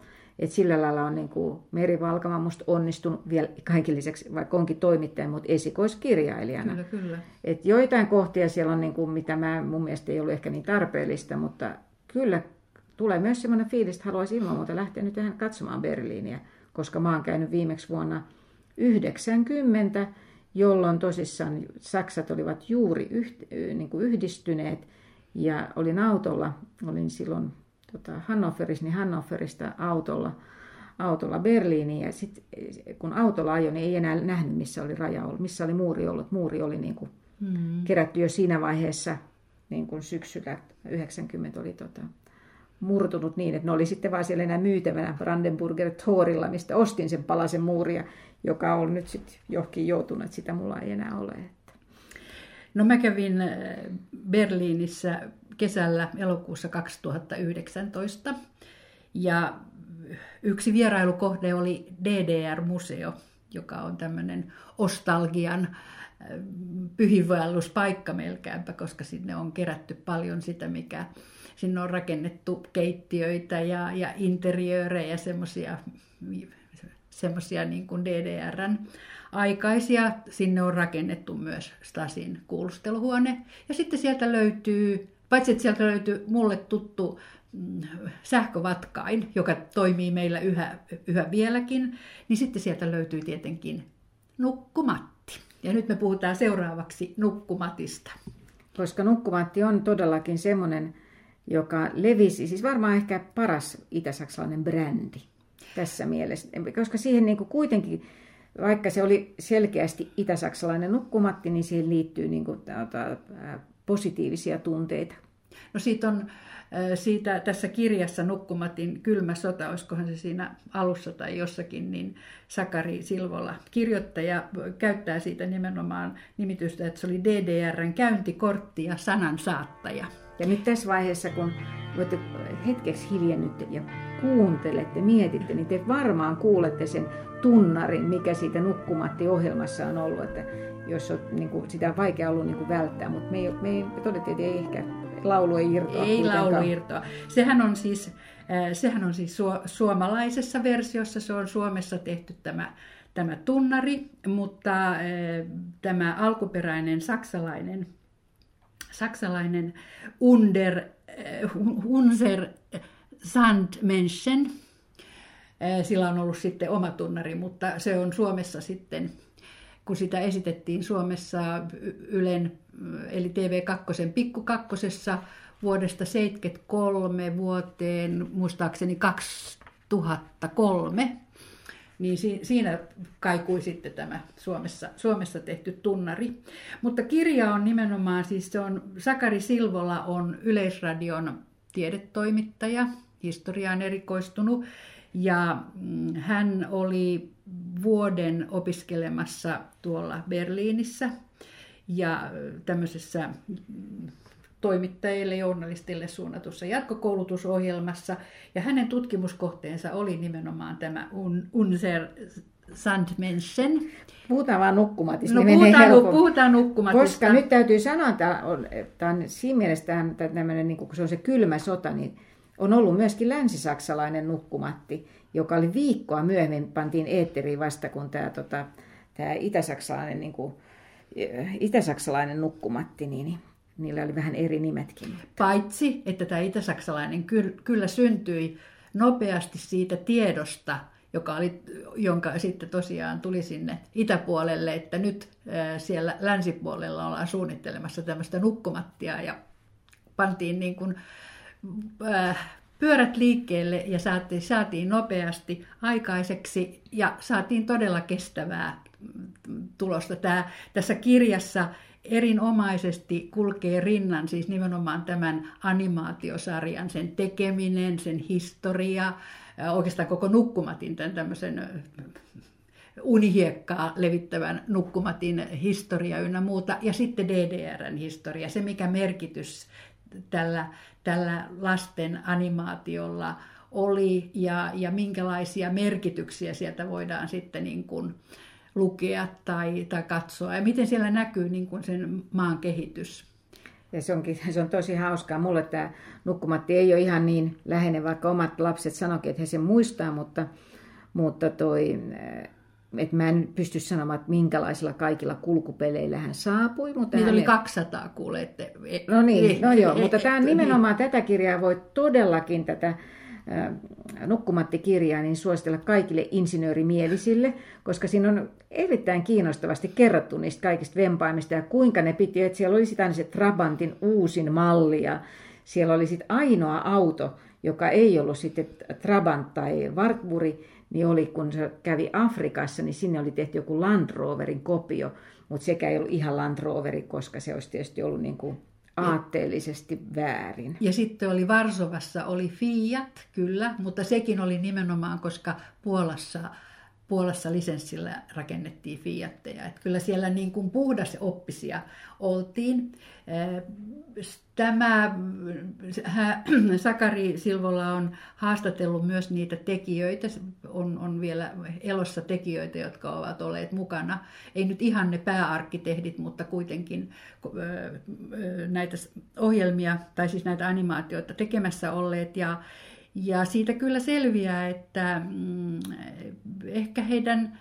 Speaker 1: Et sillä lailla on niin kuin Meri Valkama musta onnistunut vielä kaiken lisäksi, vaikka onkin toimittaja, mutta esikoiskirjailijana.
Speaker 2: Kyllä, kyllä.
Speaker 1: Et joitain kohtia siellä on, niin kuin, mitä mä, mun mielestä ei ollut ehkä niin tarpeellista, mutta kyllä tulee myös semmoinen fiilis, että haluaisin ilman muuta lähteä nyt tähän katsomaan Berliiniä, koska mä oon käynyt viimeksi vuonna 90 jolloin tosissaan Saksat olivat juuri yht, niin kuin yhdistyneet ja olin autolla, olin silloin tota, Hannoverissa, niin Hannoverista autolla, autolla Berliiniin ja sitten kun autolla ajoin, niin ei enää nähnyt, missä oli raja ollut, missä oli muuri ollut. Muuri oli niin kuin mm. kerätty jo siinä vaiheessa, niin kuin syksyllä 90 oli tota, murtunut niin, että ne oli sitten vaan siellä enää myytävänä Brandenburger Torilla, mistä ostin sen palasen muuria, joka on nyt sitten johonkin joutunut, että sitä mulla ei enää ole.
Speaker 2: No mä kävin äh, Berliinissä kesällä elokuussa 2019 ja yksi vierailukohde oli DDR-museo, joka on tämmöinen ostalgian äh, pyhiinvaelluspaikka melkeinpä, koska sinne on kerätty paljon sitä, mikä sinne on rakennettu keittiöitä ja, ja interiöörejä, semmoisia semmoisia niin kuin DDRn aikaisia. Sinne on rakennettu myös Stasin kuulusteluhuone. Ja sitten sieltä löytyy, paitsi että sieltä löytyy mulle tuttu mm, sähkövatkain, joka toimii meillä yhä, yhä vieläkin, niin sitten sieltä löytyy tietenkin nukkumatti. Ja nyt me puhutaan seuraavaksi nukkumatista.
Speaker 1: Koska nukkumatti on todellakin semmoinen, joka levisi, siis varmaan ehkä paras itäsaksalainen brändi tässä mielessä, koska siihen niin kuin kuitenkin, vaikka se oli selkeästi itäsaksalainen nukkumatti, niin siihen liittyy niin kuin, tuota, positiivisia tunteita.
Speaker 2: No siitä on siitä tässä kirjassa Nukkumatin kylmä sota, olisikohan se siinä alussa tai jossakin, niin Sakari Silvola, kirjoittaja, käyttää siitä nimenomaan nimitystä, että se oli DDRn käyntikortti ja sanansaattaja.
Speaker 1: Ja nyt tässä vaiheessa, kun voitte hetkeksi hiljennytte ja kuuntelette, mietitte, niin te varmaan kuulette sen tunnarin, mikä siitä Nukkumatti-ohjelmassa on ollut, että jos on, niin kuin, sitä on vaikea ollut niin kuin välttää, mutta me, ei, me, ei, me todettiin, että ei ehkä laulu ei irtoa.
Speaker 2: Ei kuitenkaan. laulu irtoa. Sehän on siis, äh, sehän on siis su- suomalaisessa versiossa, se on Suomessa tehty tämä, tämä tunnari, mutta äh, tämä alkuperäinen saksalainen, saksalainen Under, äh, Unser Sandmenschen, äh, sillä on ollut sitten oma tunnari, mutta se on Suomessa sitten kun sitä esitettiin Suomessa Ylen, eli TV2 pikkukakkosessa vuodesta 1973 vuoteen muistaakseni 2003, niin siinä kaikui sitten tämä Suomessa, Suomessa tehty tunnari. Mutta kirja on nimenomaan, siis se on, Sakari Silvola on Yleisradion tiedetoimittaja, historiaan erikoistunut, ja mm, hän oli vuoden opiskelemassa tuolla Berliinissä ja tämmöisessä mm, toimittajille, journalistille suunnatussa jatkokoulutusohjelmassa. Ja hänen tutkimuskohteensa oli nimenomaan tämä Unser Sandmenschen.
Speaker 1: Puhutaan vaan nukkumatista.
Speaker 2: No, niin puhutaan, puhutaan nukkumatista.
Speaker 1: Koska nyt täytyy sanoa, että tämä on siinä mielessä tämmöinen, niin kun se on se kylmä sota, niin on ollut myöskin länsisaksalainen nukkumatti, joka oli viikkoa myöhemmin pantiin eetteriin vasta, kun tämä, tota, tämä itäsaksalainen, niin kuin, itäsaksalainen nukkumatti, niin niillä oli vähän eri nimetkin.
Speaker 2: Paitsi, että tämä itäsaksalainen kyllä syntyi nopeasti siitä tiedosta, joka oli, jonka sitten tosiaan tuli sinne itäpuolelle, että nyt siellä länsipuolella ollaan suunnittelemassa tämmöistä nukkumattia ja pantiin niin kuin pyörät liikkeelle ja saatiin, saatiin nopeasti aikaiseksi ja saatiin todella kestävää tulosta. Tämä, tässä kirjassa erinomaisesti kulkee rinnan siis nimenomaan tämän animaatiosarjan, sen tekeminen, sen historia, äh, oikeastaan koko nukkumatin, tämän tämmöisen äh, unihiekkaa levittävän nukkumatin historia ynnä muuta, ja sitten DDRn historia, se mikä merkitys tällä, tällä lasten animaatiolla oli ja, ja minkälaisia merkityksiä sieltä voidaan sitten niin kuin lukea tai, tai katsoa ja miten siellä näkyy niin kuin sen maan kehitys.
Speaker 1: Ja se, onkin, se on tosi hauskaa. Mulle tämä nukkumatti ei ole ihan niin läheinen, vaikka omat lapset sanoikin, että he sen muistaa, mutta, mutta toi, että mä en pysty sanomaan, että minkälaisilla kaikilla kulkupeleillä hän saapui. Mutta
Speaker 2: Niitä hän... oli 200 kuulette.
Speaker 1: No niin, no joo, mutta tämä nimenomaan tätä kirjaa voi todellakin tätä nukkumattikirjaa niin suositella kaikille insinöörimielisille, koska siinä on erittäin kiinnostavasti kerrottu niistä kaikista vempaimista ja kuinka ne piti, että siellä oli sitä se Trabantin uusin malli ja siellä oli sitten ainoa auto, joka ei ollut sitten Trabant tai Wartburg, niin oli, kun se kävi Afrikassa, niin sinne oli tehty joku Land Roverin kopio, mutta sekä ei ollut ihan Land Roveri, koska se olisi tietysti ollut niin kuin aatteellisesti väärin.
Speaker 2: Ja sitten oli Varsovassa oli Fiat, kyllä, mutta sekin oli nimenomaan, koska Puolassa Puolassa lisenssillä rakennettiin Fiatteja. Että kyllä siellä niin kuin puhdas oppisia oltiin. Tämä (clears throat) Sakari Silvola on haastatellut myös niitä tekijöitä, on, on vielä elossa tekijöitä, jotka ovat olleet mukana. Ei nyt ihan ne pääarkkitehdit, mutta kuitenkin näitä ohjelmia, tai siis näitä animaatioita tekemässä olleet. Ja Ja siitä kyllä selviää, että mm, ehkä heidän,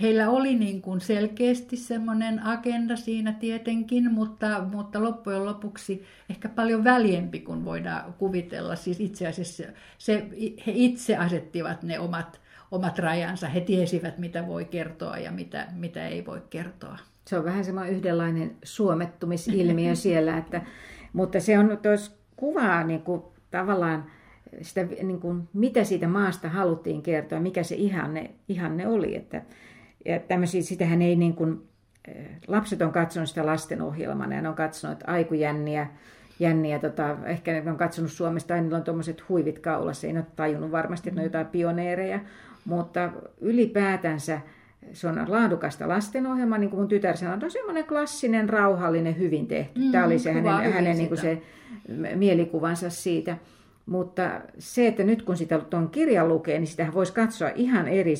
Speaker 2: heillä oli niin kuin selkeästi semmoinen agenda siinä tietenkin, mutta, mutta loppujen lopuksi ehkä paljon väljempi kuin voidaan kuvitella. Siis itse asiassa se, he itse asettivat ne omat, omat rajansa. He tiesivät, mitä voi kertoa ja mitä, mitä ei voi kertoa.
Speaker 1: Se on vähän semmoinen yhdenlainen suomettumisilmiö siellä, että, mutta se on tuossa kuvaa niin kuin, tavallaan sitä, niin kuin, mitä siitä maasta haluttiin kertoa, mikä se ihanne, ihanne oli. Että, ja tämmöisiä, sitähän ei niin kuin, eh, lapset on katsonut sitä lastenohjelmana ja ne on katsonut aikujänniä, jänniä, tota, ehkä ne on katsonut Suomesta, tai niillä on tuommoiset huivit kaulassa, ei ne ole tajunnut varmasti, että ne on jotain pioneereja, mutta ylipäätänsä se on laadukasta lastenohjelma, niin kuin mun tytär sanoi, on semmoinen klassinen, rauhallinen, hyvin tehty. Mm, Tämä oli se hänen, hänen niin kuin se mielikuvansa siitä. Mutta se, että nyt kun sitä tuon kirjan lukee, niin sitä voisi katsoa ihan eri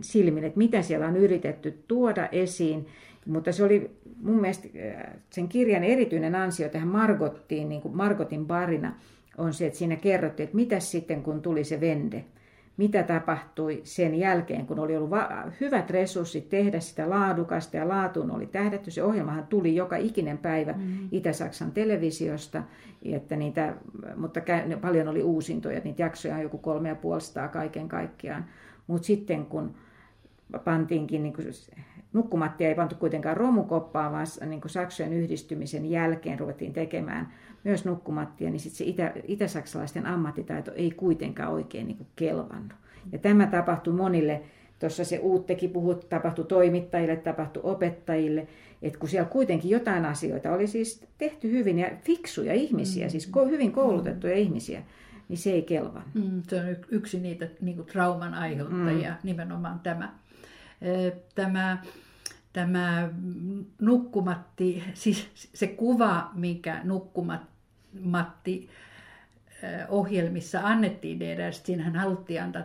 Speaker 1: silmin, että mitä siellä on yritetty tuoda esiin. Mutta se oli mun mielestä äh, sen kirjan erityinen ansio tähän Margottiin, niin kuin Margotin parina, on se, että siinä kerrottiin, että mitä sitten kun tuli se vende mitä tapahtui sen jälkeen, kun oli ollut hyvät resurssit tehdä sitä laadukasta ja laatuun oli tähdätty. Se ohjelmahan tuli joka ikinen päivä mm. Itä-Saksan televisiosta, että niitä, mutta paljon oli uusintoja, niitä jaksoja on joku kolme ja puolestaan kaiken kaikkiaan. Mutta sitten kun pantiinkin, niin nukkumattia ei pantu kuitenkaan romukoppaan, vaan niin kuin Saksojen yhdistymisen jälkeen ruvettiin tekemään myös nukkumattia, niin sitten se itä, itä-saksalaisten ammattitaito ei kuitenkaan oikein niin kuin kelvannut. Ja tämä tapahtui monille, tuossa se Uuttekin puhut, tapahtui toimittajille, tapahtui opettajille, että kun siellä kuitenkin jotain asioita oli siis tehty hyvin ja fiksuja ihmisiä, mm. siis hyvin koulutettuja mm. ihmisiä, niin se ei kelvannut.
Speaker 2: Mm, se on yksi niitä niin kuin trauman aiheuttajia, mm. nimenomaan tämä. Tämä tämä nukkumatti, siis se kuva, mikä nukkumatti ohjelmissa annettiin DDR, siinähän haluttiin antaa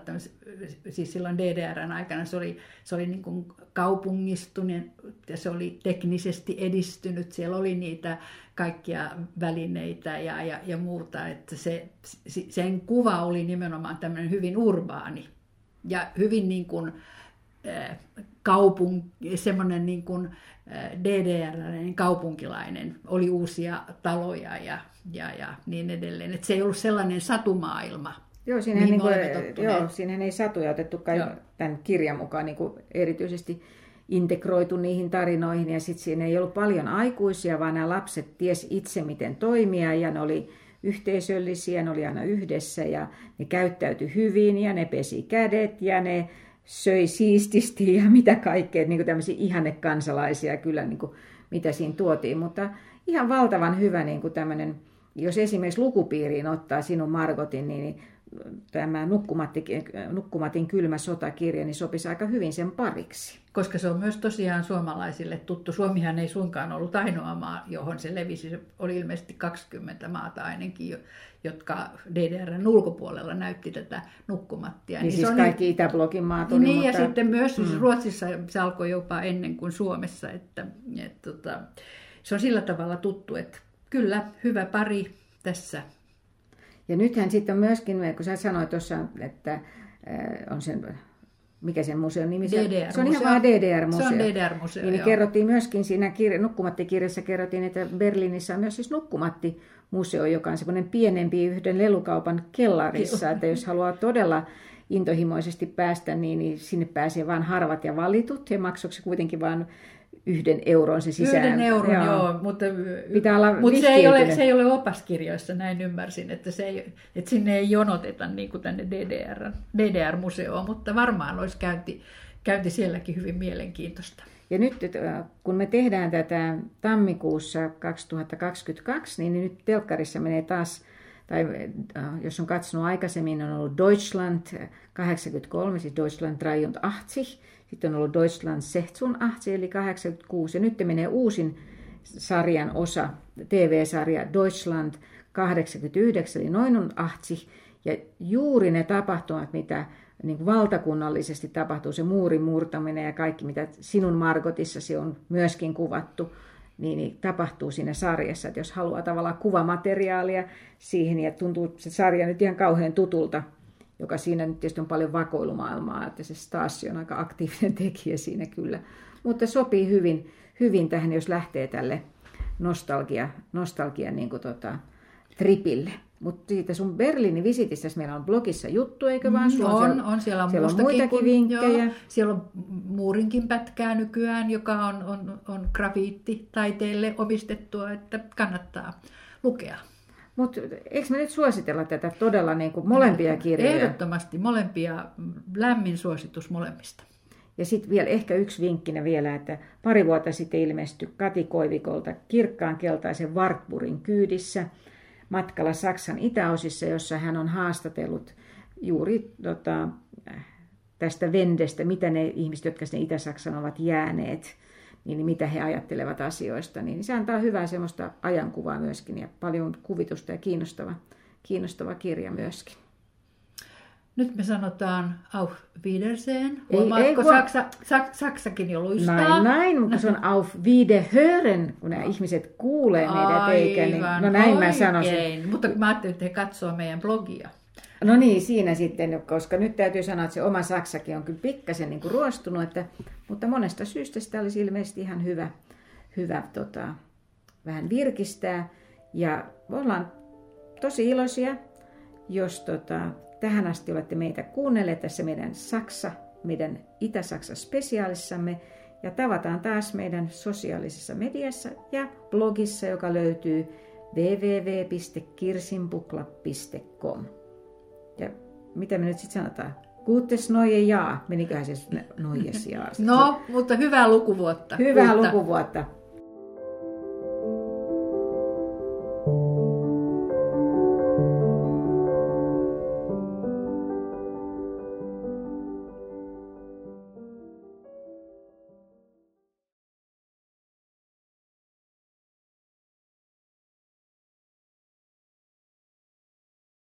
Speaker 2: siis silloin DDRn aikana se oli, se oli niin kuin kaupungistunut ja se oli teknisesti edistynyt, siellä oli niitä kaikkia välineitä ja, ja, ja muuta, että se, sen kuva oli nimenomaan tämmöinen hyvin urbaani ja hyvin niin kuin, kaupung, semmoinen niin kuin ddr kaupunkilainen, oli uusia taloja ja, ja, ja niin edelleen. Että se ei ollut sellainen satumaailma.
Speaker 1: Joo, siinähän, niin kuin, joo, siinähän ei satuja otettukaan joo. tämän kirjan mukaan niin kuin erityisesti integroitu niihin tarinoihin ja sitten siinä ei ollut paljon aikuisia, vaan nämä lapset ties itse miten toimia ja ne oli yhteisöllisiä, ne oli aina yhdessä ja ne käyttäytyi hyvin ja ne pesi kädet ja ne söi siististi ja (laughs) mitä kaikkea, niin kuin tämmöisiä ihannekansalaisia kyllä, niin kuin, mitä siinä tuotiin. Mutta ihan valtavan hyvä niin kuin tämmöinen, jos esimerkiksi lukupiiriin ottaa sinun Margotin, niin tämä Nukkumatin kylmä sotakirja niin sopisi aika hyvin sen pariksi.
Speaker 2: Koska se on myös tosiaan suomalaisille tuttu. Suomihan ei suinkaan ollut ainoa maa, johon se levisi. Se oli ilmeisesti 20 maata ainakin, jotka DDRn ulkopuolella näytti tätä nukkumattia.
Speaker 1: Niin, niin siis kaikki niin, Itäblogin maat
Speaker 2: oli, Niin, mutta... ja sitten myös siis mm. Ruotsissa se alkoi jopa ennen kuin Suomessa. Että, et, tota, se on sillä tavalla tuttu, että kyllä, hyvä pari tässä
Speaker 1: ja nythän sitten on myöskin, kun sä sanoit tuossa, että on sen mikä sen museon nimi
Speaker 2: DDR
Speaker 1: se on ihan vaan DDR-museo.
Speaker 2: Se on DDR-museo,
Speaker 1: niin, kerrottiin myöskin siinä kirja, Nukkumatti-kirjassa kerrottiin, että Berliinissä on myös siis Nukkumatti-museo, joka on semmoinen pienempi yhden lelukaupan kellarissa, että jos haluaa todella intohimoisesti päästä, niin, niin sinne pääsee vain harvat ja valitut, ja maksoksi kuitenkin vain yhden euron se sisään.
Speaker 2: Yhden euron, joo. joo mutta, Pitää olla mutta se, ei ole, se ei ole opaskirjoissa, näin ymmärsin, että, se ei, että sinne ei jonoteta niin kuin tänne DDR, DDR-museoon, mutta varmaan olisi käynti, käynti sielläkin hyvin mielenkiintoista.
Speaker 1: Ja nyt kun me tehdään tätä tammikuussa 2022, niin nyt telkkarissa menee taas, tai jos on katsonut aikaisemmin, on ollut Deutschland 83, siis Deutschland 83, sitten on ollut Deutschland 86 eli 86 ja nyt menee uusin sarjan osa, TV-sarja Deutschland 89 eli noin on 80 ja juuri ne tapahtumat, mitä niin kuin valtakunnallisesti tapahtuu, se muurin murtaminen ja kaikki, mitä sinun Margotissasi on myöskin kuvattu, niin, niin tapahtuu siinä sarjassa. Että jos haluaa tavallaan kuvamateriaalia siihen ja tuntuu se sarja nyt ihan kauhean tutulta, joka siinä nyt tietysti on paljon vakoilumaailmaa, että se Stasi on aika aktiivinen (laughs) tekijä siinä kyllä. Mutta sopii hyvin, hyvin tähän, jos lähtee tälle nostalgia, nostalgian niin kuin tota, tripille. Mutta siitä sun Berliinin visitistä meillä on blogissa juttu, eikö vaan?
Speaker 2: Mm, on, on, siellä, on, siellä on,
Speaker 1: siellä on muitakin kun, vinkkejä. Joo,
Speaker 2: siellä on muurinkin pätkää nykyään, joka on, on, on grafiittitaiteelle omistettua, että kannattaa lukea.
Speaker 1: Mutta eikö me nyt suositella tätä todella niin kuin molempia kirjoja?
Speaker 2: Ehdottomasti molempia, lämmin suositus molemmista.
Speaker 1: Ja sitten vielä ehkä yksi vinkkinä vielä, että pari vuotta sitten ilmestyi Kati Koivikolta kirkkaan keltaisen Wartburgin kyydissä matkalla Saksan itäosissa, jossa hän on haastatellut juuri tota, tästä Vendestä, mitä ne ihmiset, jotka sinne Itä-Saksan ovat jääneet, niin mitä he ajattelevat asioista, niin se antaa hyvää semmoista ajankuvaa myöskin ja paljon kuvitusta ja kiinnostava, kiinnostava kirja myöskin.
Speaker 2: Nyt me sanotaan auf Wiedersehen. Huomaatko ei, Saksa, Saks, Saksakin jo luistaa?
Speaker 1: Näin, näin, mutta se on auf Wiederhören, kun nämä ihmiset kuulee meidät, eikä niin. No näin oikein. mä sanoisin.
Speaker 2: Mutta mä ajattelin, että he katsoo meidän blogia.
Speaker 1: No niin, siinä sitten, koska nyt täytyy sanoa, että se oma Saksakin on kyllä pikkasen niin kuin ruostunut, että, mutta monesta syystä sitä olisi ilmeisesti ihan hyvä, hyvä tota, vähän virkistää. Ja ollaan tosi iloisia, jos tota, tähän asti olette meitä kuunnelleet tässä meidän Saksa, meidän Itä-Saksa spesiaalissamme. Ja tavataan taas meidän sosiaalisessa mediassa ja blogissa, joka löytyy www.kirsinpukla.com. Mitä me nyt sitten sanotaan? Gutes neue Jahr. Meniköhän se noies
Speaker 2: No, mutta hyvää lukuvuotta.
Speaker 1: Hyvää lukuvuotta.